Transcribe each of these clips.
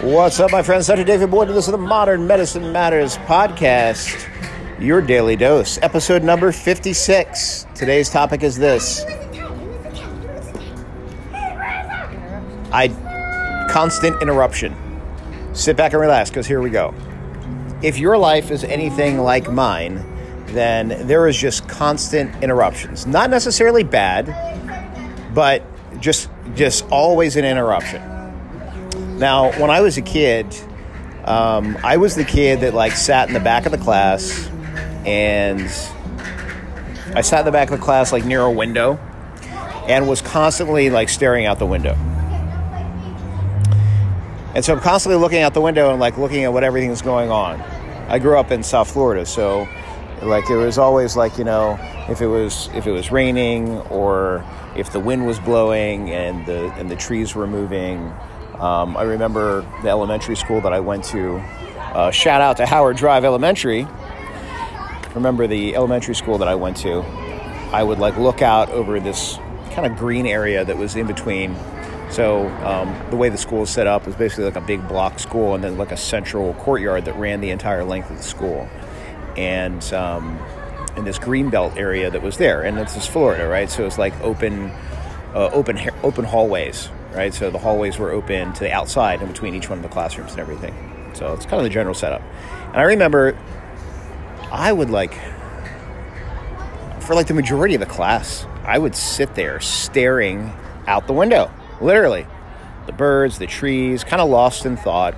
What's up, my friends? Dr. David Boyd, and this is the Modern Medicine Matters podcast, your daily dose, episode number 56. Today's topic is this I constant interruption. Sit back and relax because here we go. If your life is anything like mine, then there is just constant interruptions. Not necessarily bad, but just just always an interruption. Now, when I was a kid, um, I was the kid that like sat in the back of the class, and I sat in the back of the class like near a window, and was constantly like staring out the window. And so I'm constantly looking out the window and like looking at what everything's going on. I grew up in South Florida, so like it was always like you know if it was if it was raining or if the wind was blowing and the and the trees were moving um, I remember the elementary school that I went to. Uh, shout out to Howard Drive Elementary. Remember the elementary school that I went to. I would like look out over this kind of green area that was in between. So um, the way the school is set up is basically like a big block school, and then like a central courtyard that ran the entire length of the school. And um, in this green belt area that was there, and this is Florida, right? So it's like open, uh, open, open hallways, right? So the hallways were open to the outside in between each one of the classrooms and everything. So it's kind of the general setup. And I remember I would like, for like the majority of the class, I would sit there staring out the window, literally. The birds, the trees, kind of lost in thought.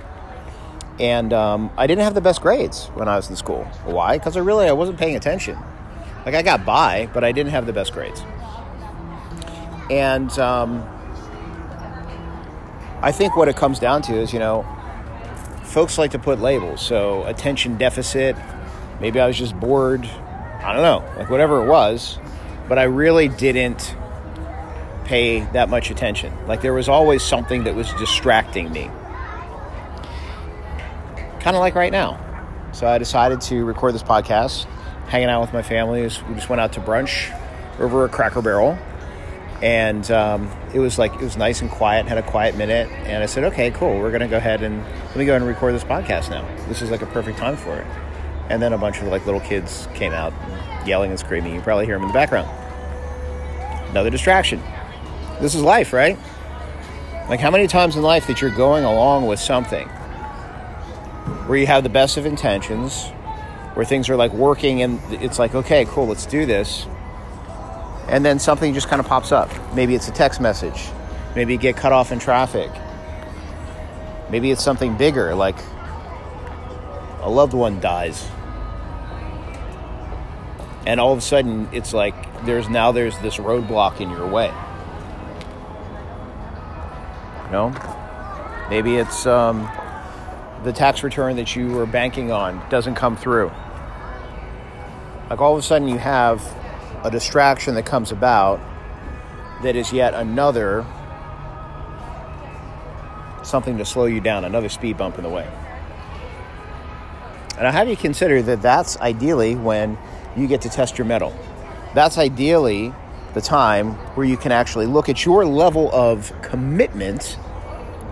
And um, I didn't have the best grades when I was in school. Why? Because I really I wasn't paying attention. Like I got by, but I didn't have the best grades. And um, I think what it comes down to is, you know, folks like to put labels. So attention deficit, maybe I was just bored. I don't know, like whatever it was, but I really didn't pay that much attention. Like there was always something that was distracting me. Kind of like right now. So I decided to record this podcast, hanging out with my family. We just went out to brunch over a Cracker Barrel. And um, it was like it was nice and quiet had a quiet minute. And i said okay cool we're to go ahead and let me go ahead and record this podcast now. This is like a perfect time for it. And then a bunch of like little kids came out yelling and screaming. You probably hear them in the background. Another distraction. This is life right? Like how many times in life that you're going along with something where you have the best of intentions where things are like working and it's like okay cool let's do this and then something just kind of pops up. Maybe it's a text message. Maybe you get cut off in traffic. Maybe it's something bigger, like a loved one dies. And all of a sudden, it's like there's now there's this roadblock in your way. You know? Maybe it's um, the tax return that you were banking on doesn't come through. Like all of a sudden, you have a distraction that comes about that is yet another something to slow you down, another speed bump in the way. And I have you consider that that's ideally when you get to test your mettle. That's ideally the time where you can actually look at your level of commitment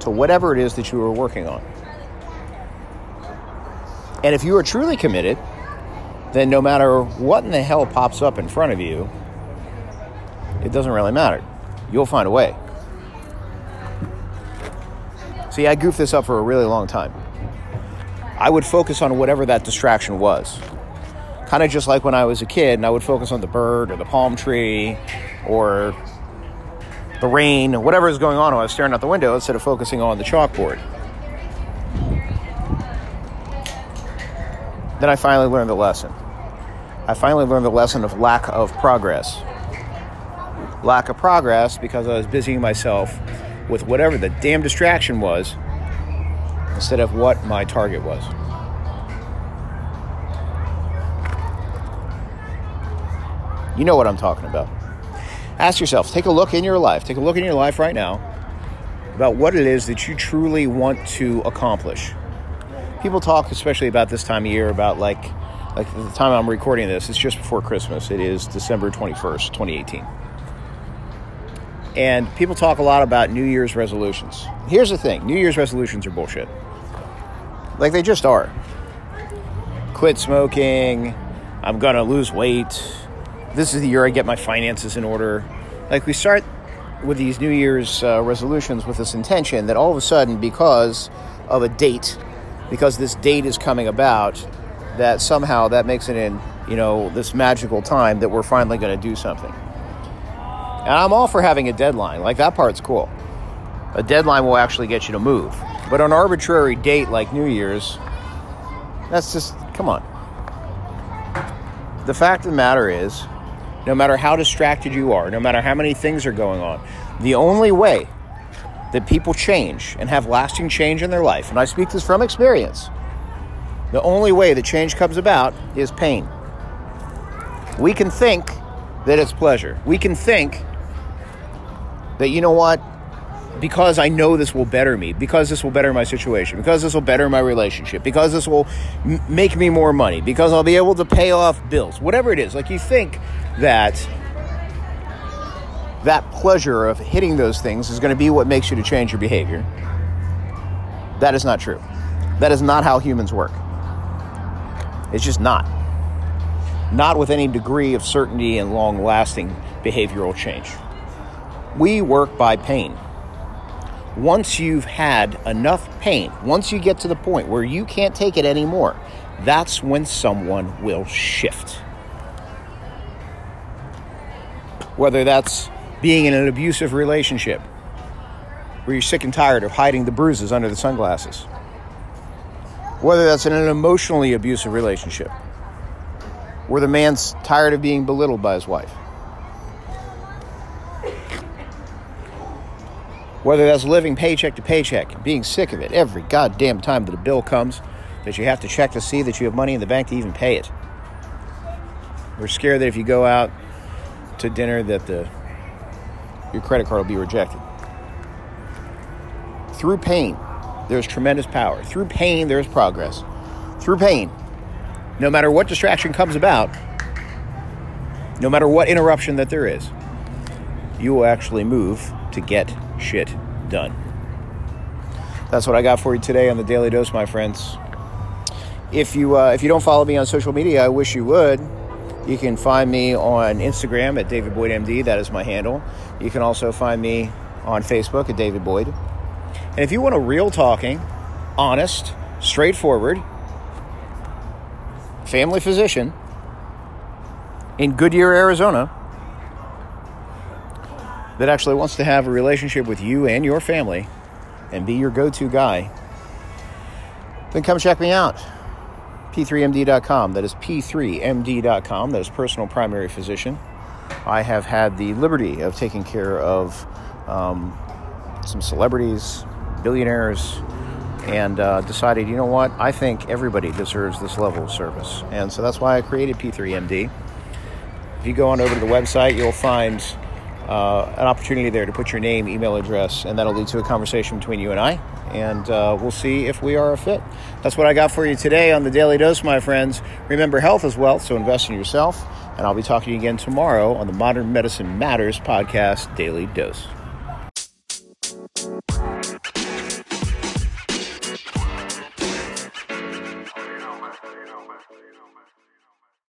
to whatever it is that you are working on. And if you are truly committed, then no matter what in the hell pops up in front of you, it doesn't really matter. You'll find a way. See, I goofed this up for a really long time. I would focus on whatever that distraction was. Kind of just like when I was a kid and I would focus on the bird or the palm tree or the rain whatever is going on while I was staring out the window instead of focusing on the chalkboard. Then I finally learned the lesson. I finally learned the lesson of lack of progress. Lack of progress because I was busying myself with whatever the damn distraction was instead of what my target was. You know what I'm talking about. Ask yourself, take a look in your life, take a look in your life right now about what it is that you truly want to accomplish. People talk, especially about this time of year, about like like the time I'm recording this, it's just before Christmas. It is December 21st, 2018. And people talk a lot about New Year's resolutions. Here's the thing New Year's resolutions are bullshit. Like they just are. Quit smoking. I'm to lose weight. This is the year I get my finances in order. Like we start with these New Year's uh, resolutions with this intention that all of a sudden, because of a date, because this date is coming about, that somehow that makes it in, you know, this magical time that we're finally going to do something. And I'm all for having a deadline. Like that part's cool. A deadline will actually get you to move. But an arbitrary date like New Year's, that's just, come on. The fact of the matter is, no matter how distracted you are, no matter how many things are going on, the only way that people change and have lasting change in their life, and I speak this from experience, the only way that change comes about is pain. We can think that it's pleasure. We can think that, you know what, because I know this will better me, because this will better my situation, because this will better my relationship, because this will m- make me more money, because I'll be able to pay off bills, whatever it is. Like you think that that pleasure of hitting those things is going to be what makes you to change your behavior. That is not true. That is not how humans work. It's just not. Not with any degree of certainty and long lasting behavioral change. We work by pain. Once you've had enough pain, once you get to the point where you can't take it anymore, that's when someone will shift. Whether that's being in an abusive relationship, where you're sick and tired of hiding the bruises under the sunglasses, whether that's in an emotionally abusive relationship, where the man's tired of being belittled by his wife, whether that's living paycheck to paycheck being sick of it every goddamn time that a bill comes that you have to check to see that you have money in the bank to even pay it. We're scared that if you go out to dinner that the your credit card will be rejected. Through pain, there's tremendous power. Through pain, there's progress. Through pain, no matter what distraction comes about, no matter what interruption that there is, you will actually move to get shit done. That's what I got for you today on the Daily Dose, my friends. If you uh, if you don't follow me on social media, I wish you would. You can find me on Instagram at David Boyd MD. That is my handle. You can also find me on Facebook at David Boyd. And if you want a real talking, honest, straightforward family physician in Goodyear, Arizona, that actually wants to have a relationship with you and your family and be your go to guy, then come check me out p3md.com. That is p3md.com. That is personal primary physician. I have had the liberty of taking care of um, some celebrities, billionaires, and uh, decided, you know what, I think everybody deserves this level of service. And so that's why I created P3MD. If you go on over to the website, you'll find uh, an opportunity there to put your name, email address, and that'll lead to a conversation between you and I and uh, we'll see if we are a fit. That's what I got for you today on the Daily Dose, my friends. Remember, health is wealth, so invest in yourself. And I'll be talking again tomorrow on the Modern Medicine Matters podcast, Daily Dose.